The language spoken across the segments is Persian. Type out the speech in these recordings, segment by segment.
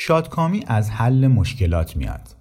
شادکامی از حل مشکلات میاد.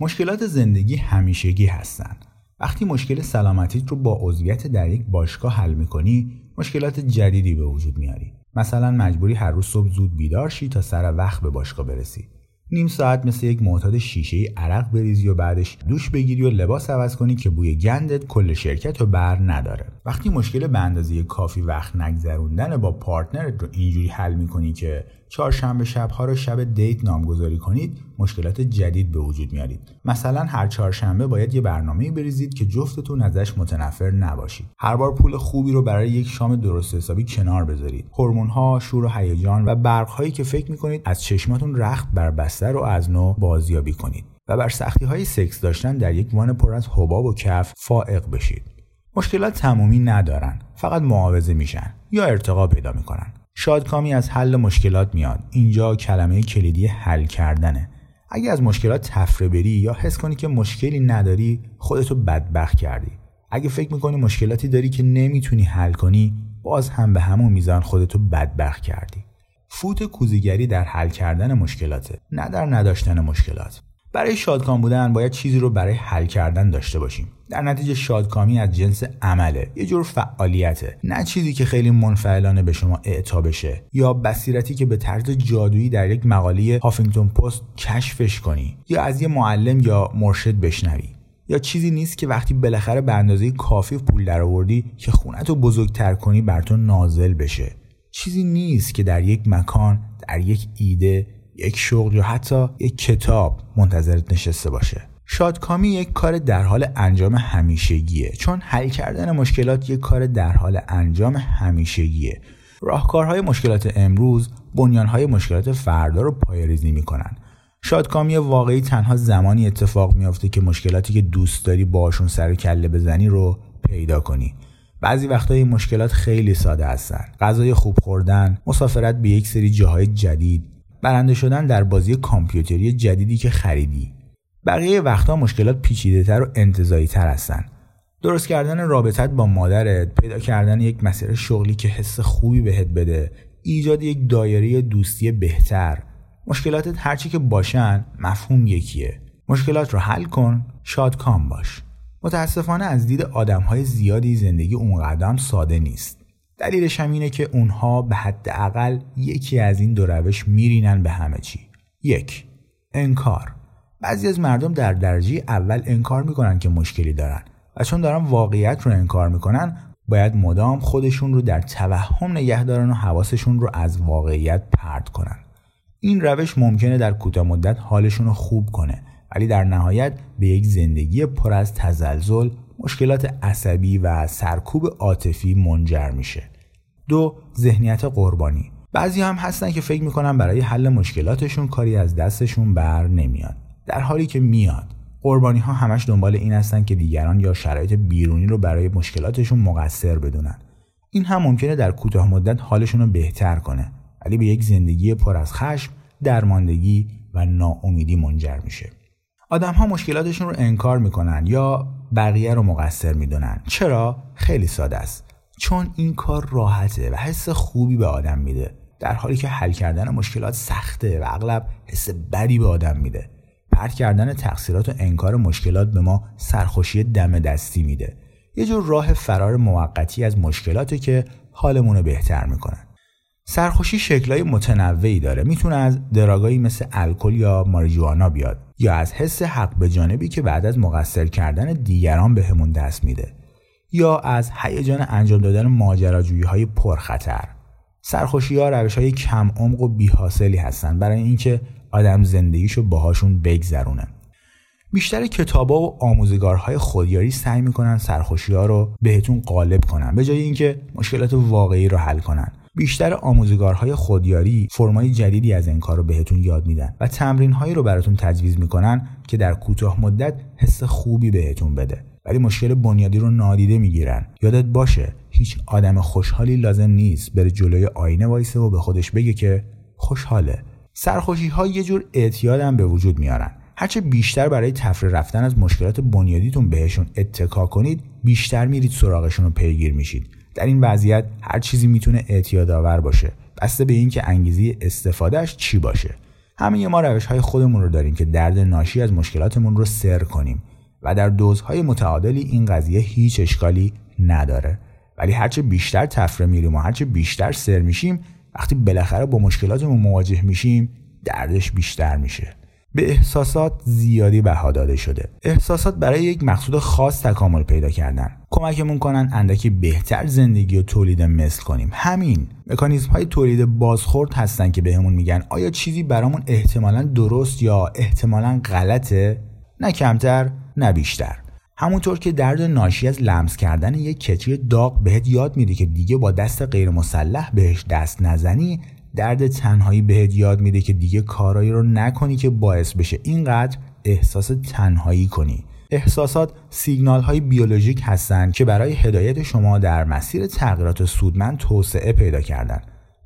مشکلات زندگی همیشگی هستند. وقتی مشکل سلامتیت رو با عضویت در یک باشگاه حل می‌کنی مشکلات جدیدی به وجود میاری مثلا مجبوری هر روز صبح زود بیدار شی تا سر وقت به باشگاه برسی نیم ساعت مثل یک معتاد شیشه ای عرق بریزی و بعدش دوش بگیری و لباس عوض کنی که بوی گندت کل شرکت و بر نداره. وقتی مشکل به اندازه کافی وقت نگذروندن با partner ت رو اینجوری حل می‌کنی که چهارشنبه شبها رو شب date نامگذاری کنید مشکلات جدید به وجود میارید. مثلا هر چهارشنبه باید یه برنامه بریزید که جفتتون ازش متنفر نباشید. هر بار پول خوبی رو برای یک شام درست حسابی کنار بذارید. ها شور و هیجان و برقهایی که فکر می‌کنید از چشماتون رخت بر بستر رو از نو بازیابی کنید و بر سختی های سکس داشتن در یک وان پر از حباب و کف فائق بشید. مشکلات تمومی ندارن فقط معاوضه میشن یا ارتقا پیدا می‌کنن. شادکامی از حل مشکلات میاد. اینجا کلمه کلیدی حل کردنه. اگه از مشکلات تفره بری یا حس کنی که مشکلی نداری خودتو بدبخت کردی. اگه فکر می‌کنی مشکلاتی داری که نمی‌تونی حل کنی باز هم به همون میزان خودتو بدبخت کردی. فوت کوزیگری در حل کردن مشکلاته نه در نداشتن مشکلات. برای شادکام بودن باید چیزی رو برای حل کردن داشته باشیم. در نتیجه شادکامی از جنس عمله یه جور فعالیته. نه چیزی که خیلی منفعلانه به شما اعطا بشه یا بصیرتی که به طرز جادویی در یک مقاله هافینگتون پست کشفش کنی یا از یه معلم یا مرشد بشنوی. یا چیزی نیست که وقتی بالاخره به اندازه کافی پول درآوردی که خونت رو بزرگتر کنی بر تو نازل بشه. چیزی نیست که در یک مکان در یک ایده یک شغل یا حتی یک کتاب منتظرت نشسته باشه. شادکامی یک کار در حال انجام همیشگیه. چون حل کردن مشکلات یک کار در حال انجام همیشگیه. راهکارهای مشکلات امروز بنیانهای مشکلات فردا رو پایریزی می‌کنن. شادکامی واقعی تنها زمانی اتفاق میافته که مشکلاتی که دوست داری باشون سر کله بزنی رو پیدا کنی. بعضی وقتا این مشکلات خیلی ساده هستن. غذای خوب خوردن مسافرت به یک سری جاهای جدید برنده شدن در بازی کامپیوتری جدیدی که خریدی. بقیه وقتها مشکلات پیچیده تر و انتظایی تر هستن. درست کردن رابطت با مادرت پیدا کردن یک مسیر شغلی که حس خوبی بهت بده ایجاد یک دایره دوستی بهتر. مشکلاتت هرچی که باشن مفهوم یکیه. مشکلات رو حل کن شاد کام باش. متاسفانه از دید آدم های زیادی زندگی اونقدر ساده نیست. دلیلش هم اینه که اونها به حداقل یکی از این دو روش میرینن به همه چی. یک انکار. بعضی از مردم در درجه اول انکار می‌کنن که مشکلی دارن و چون دارن واقعیت رو انکار می‌کنن باید مدام خودشون رو در توهم نگه دارن و حواسشون رو از واقعیت پرد کنن. این روش ممکنه در کوتاه مدت حالشون رو خوب کنه ولی در نهایت به یک زندگی پر از تزلزل مشکلات عصبی و سرکوب عاطفی منجر میشه. دو ذهنیت قربانی. بعضی هم هستن که فکر می‌کنن برای حل مشکلاتشون کاری از دستشون بر نمیاد. در حالی که میاد. قربانی ها همش دنبال این هستن که دیگران یا شرایط بیرونی رو برای مشکلاتشون مقصر بدونن. این هم ممکنه در کوتاه مدت حالشون رو بهتر کنه. ولی به یک زندگی پر از خشم درماندگی و ناامیدی منجر میشه. آدم ها مشکلاتشون رو انکار می‌کنن یا بقیه رو مقصر می‌دونن. چرا؟ خیلی ساده است. چون این کار راحته و حس خوبی به آدم میده. در حالی که حل کردن مشکلات سخته و اغلب حس بدی به آدم میده. پرت کردن تقصیرات و انکار مشکلات به ما سرخوشی دم دستی میده. یه جور راه فرار موقتی از مشکلاتی که حالمون رو بهتر می‌کنن سرخوشی شکلهای متنوعی داره. می‌تونه از دراگایی مثل الکل یا ماریجوانا بیاد یا از حس حق به جانبی که بعد از مقصر کردن دیگران به دست میده یا از هیجان انجام دادن ماجراجویی های پرخطر. سرخوشی ها روش های کم عمق و بیحاصلی هستن برای اینکه آدم زندگیشو باهاشون بگذرونه. بیشتر کتابا و آموزگارهای خودیاری سعی می‌کنن سرخوشی ها رو بهتون غالب کنن به جای اینکه مشکلات واقعی رو حل کنن. بیشتر آموزگارهای خودیاری فرمای جدیدی از این کار رو بهتون یاد میدن و تمرینهایی رو براتون تجویز می‌کنن که در کوتاه مدت حس خوبی بهتون بده. ولی مشکل بنیادی رو نادیده می‌گیرن. یادت باشه هیچ آدم خوشحالی لازم نیست بره جلوی آینه وایسه و به خودش بگه که خوشحاله. سرخوشی ها یه جور اعتیاد هم به وجود میارن. هرچه بیشتر برای تفریح رفتن از مشکلات بنیادیتون بهشون اتکا کنید بیشتر میرید سراغشون رو پیگیر میشید. در این وضعیت هر چیزی می‌تونه اعتیاد آور باشه. بسته به اینکه انگیزه استفادهش چی باشه؟ همه ما روش های خودمون رو داریم که درد ناشی از مشکلاتمون رو سر کنیم و در دوزهای متعادلی این قضیه هیچ اشکالی نداره. ولی هرچه بیشتر تفره میریم و هرچه بیشتر سر میشیم وقتی بالاخره با مشکلاتمون مواجه میشیم دردش بیشتر میشه. به احساسات زیادی بها داده شده. احساسات برای یک مقصود خاص تکامل پیدا کردن. کمکمون کنن اندکی بهتر زندگی و تولید مثل کنیم. همین. مکانیزم های تولید بازخورد هستن که بهمون میگن. آیا چیزی برامون احتمالا درست یا احتمالا غلطه؟ نه کمتر نه بیشتر. همونطور که درد ناشی از لمس کردن یک کتری داغ بهت یاد میده که دیگه با دست غیر مسلح بهش دست نزنی درد تنهایی بهت یاد میده که دیگه کارایی رو نکنی که باعث بشه. اینقدر احساس تنهایی کنی. احساسات سیگنال های بیولوژیک هستند که برای هدایت شما در مسیر تغییرات سودمند توسعه پیدا کردن.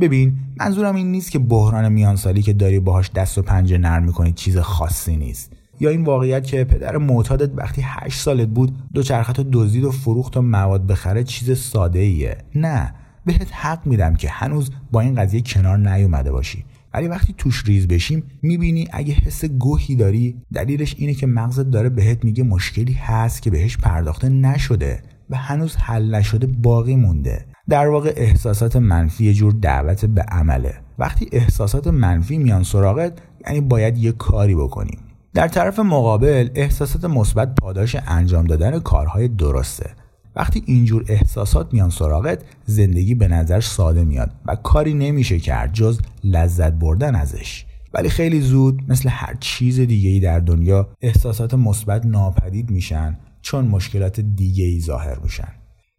ببین منظورم این نیست که بحران میانسالی که داری باهاش دست و پنجه نرم می‌کنی چیز خاصی نیست. یا این واقعیت که پدر معتادت وقتی هشت سالت بود دو چرخت دزدید و فروخت و مواد بخره چیز ساده ایه نه. بهت حق میدم که هنوز با این قضیه کنار نیومده باشی. ولی وقتی توش ریز بشیم می‌بینی اگه حس گوهی داری دلیلش اینه که مغزت داره بهت میگه مشکلی هست که بهش پرداخته نشده و هنوز حل نشده باقی مونده. در واقع احساسات منفی یه جور دعوت به عمله. وقتی احساسات منفی میان سراغت یعنی باید یه کاری بکنیم. در طرف مقابل احساسات مثبت پاداش انجام دادن کارهای درسته. وقتی اینجور احساسات میان سراغت زندگی به نظر ساده میاد و کاری نمیشه کرد جز لذت بردن ازش. ولی خیلی زود مثل هر چیز دیگه ای در دنیا احساسات مثبت ناپدید میشن چون مشکلات دیگه ای ظاهر میشن.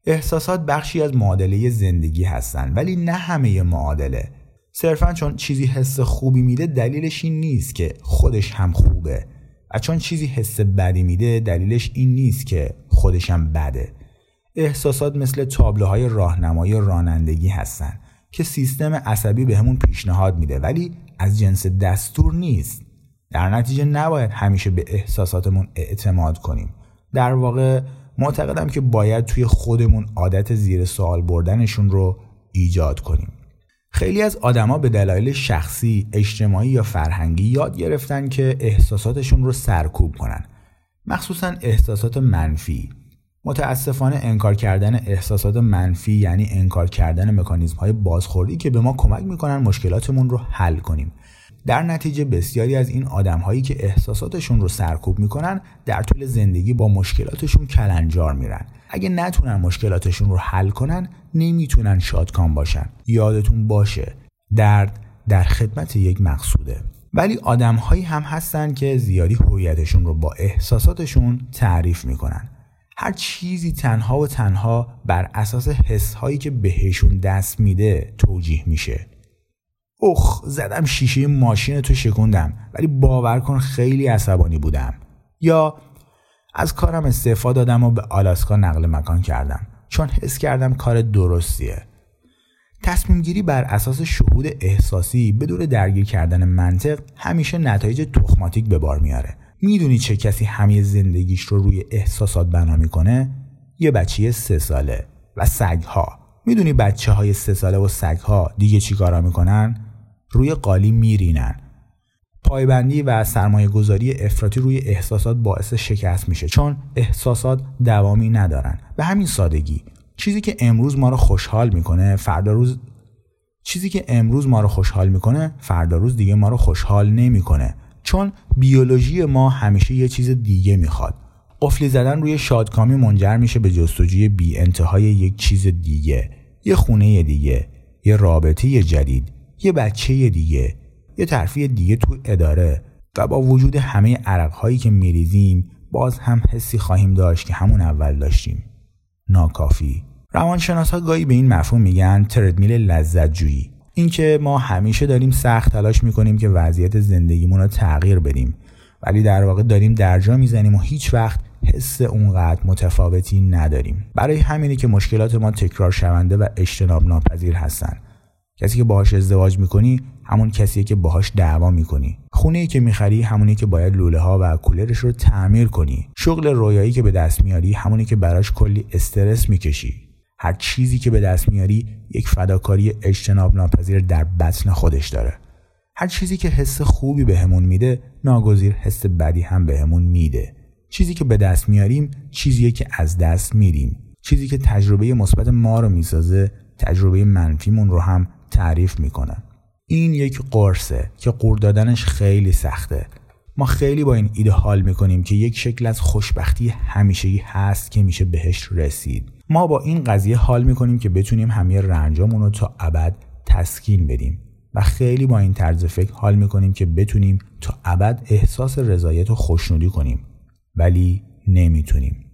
احساسات بخشی از معادله زندگی هستن ولی نه همه معادله. صرفا چون چیزی حس خوبی میده دلیلش این نیست که خودش هم خوبه. و چون چیزی حس بدی میده دلیلش این نیست که خودش هم بده. احساسات مثل تابلوهای راهنمایی رانندگی هستن که سیستم عصبی بهمون به پیشنهاد میده ولی از جنس دستور نیست. در نتیجه نباید همیشه به احساساتمون اعتماد کنیم. در واقع معتقدم که باید توی خودمون عادت زیر سوال بردنشون رو ایجاد کنیم. خیلی از آدما به دلایل شخصی، اجتماعی یا فرهنگی یاد گرفتن که احساساتشون رو سرکوب کنن. مخصوصا احساسات منفی. متاسفانه انکار کردن احساسات منفی یعنی انکار کردن مکانیزم های بازخوردی که به ما کمک می‌کنن مشکلاتمون رو حل کنیم. در نتیجه بسیاری از این آدم هایی که احساساتشون رو سرکوب می‌کنن در طول زندگی با مشکلاتشون کلنجار میرن. اگه نتونن مشکلاتشون رو حل کنن نمی‌تونن شادکام باشن. یادتون باشه درد در خدمت یک مقصوده. ولی آدم هایی هم هستن که زیادی هویتشون رو با احساساتشون تعریف می‌کنن. هر چیزی تنها و تنها بر اساس حس هایی که بهشون دست میده توجیه میشه. اخ زدم شیشه ماشین تو شکوندم ولی باور کن خیلی عصبانی بودم. یا از کارم استعفا دادم و به آلاسکا نقل مکان کردم چون حس کردم کار درستیه. تصمیم گیری بر اساس شهود احساسی بدون درگیر کردن منطق همیشه نتایج تخماتیک به بار میاره. می‌دونی چه کسی همه زندگیش رو روی احساسات بنا می‌کنه؟ یه بچه سه ساله و سگها. می‌دونی بچه های سه ساله و سگها دیگه چی کارا می‌کنن؟ روی قالی میرینن. پایبندی و سرمایه گذاری افراطی روی احساسات باعث شکست میشه چون احساسات دوامی ندارن. به همین سادگی. چیزی که امروز ما رو خوشحال می‌کنه فردا روز چیزی که امروز ما رو خوشحال می‌کنه فردا روز دیگه ما رو خوشحال نمی‌کنه. چون بیولوژی ما همیشه یه چیز دیگه می‌خواد. قفلی زدن روی شادکامی منجر میشه به جستجوی بی انتهای یک چیز دیگه یه خونه دیگه یه رابطه جدید یه بچه دیگه یه ترفیع دیگه تو اداره و با وجود همه عرقهایی که میریزیم باز هم حسی خواهیم داشت که همون اول داشتیم. ناکافی. روانشناس ها گاهی به این مفهوم میگن تردمیل لذت جویی اینکه ما همیشه داریم سخت تلاش می‌کنیم که وضعیت زندگیمون رو تغییر بدیم. ولی در واقع داریم درجا می‌زنیم و هیچ وقت حس اونقدر متفاوتی نداریم. برای همینه که مشکلات ما تکرار شونده و اجتناب ناپذیر هستن. کسی که باهاش ازدواج می‌کنی همون کسیه که باهاش دعوا می‌کنی. خونه ای که می‌خری همونی که باید لوله ها و کولرش رو تعمیر کنی. شغل رویایی که به دست میاری همونی که براش کلی استرس می‌کشی. هر چیزی که به دست میاری یک فداکاری اجتناب ناپذیر در بطن خودش داره. هر چیزی که حس خوبی بهمون به میده ناگزیر حس بدی هم بهمون به میده. چیزی که به دست میاریم چیزیه که از دست میریم. چیزی که تجربه مثبت ما رو می‌سازه تجربه منفیمون رو هم تعریف می‌کنه. این یک قرصه که قور دادنش خیلی سخته. ما خیلی با این ایده حال می‌کنیم که یک شکل از خوشبختی همیشگی هست که میشه بهش رسید. ما با این قضیه حال می‌کنیم که بتونیم همه رنجامون رو تا ابد تسکین بدیم و خیلی با این طرز فکر حال می‌کنیم که بتونیم تا ابد احساس رضایت و خوشنودی کنیم. ولی نمی‌تونیم.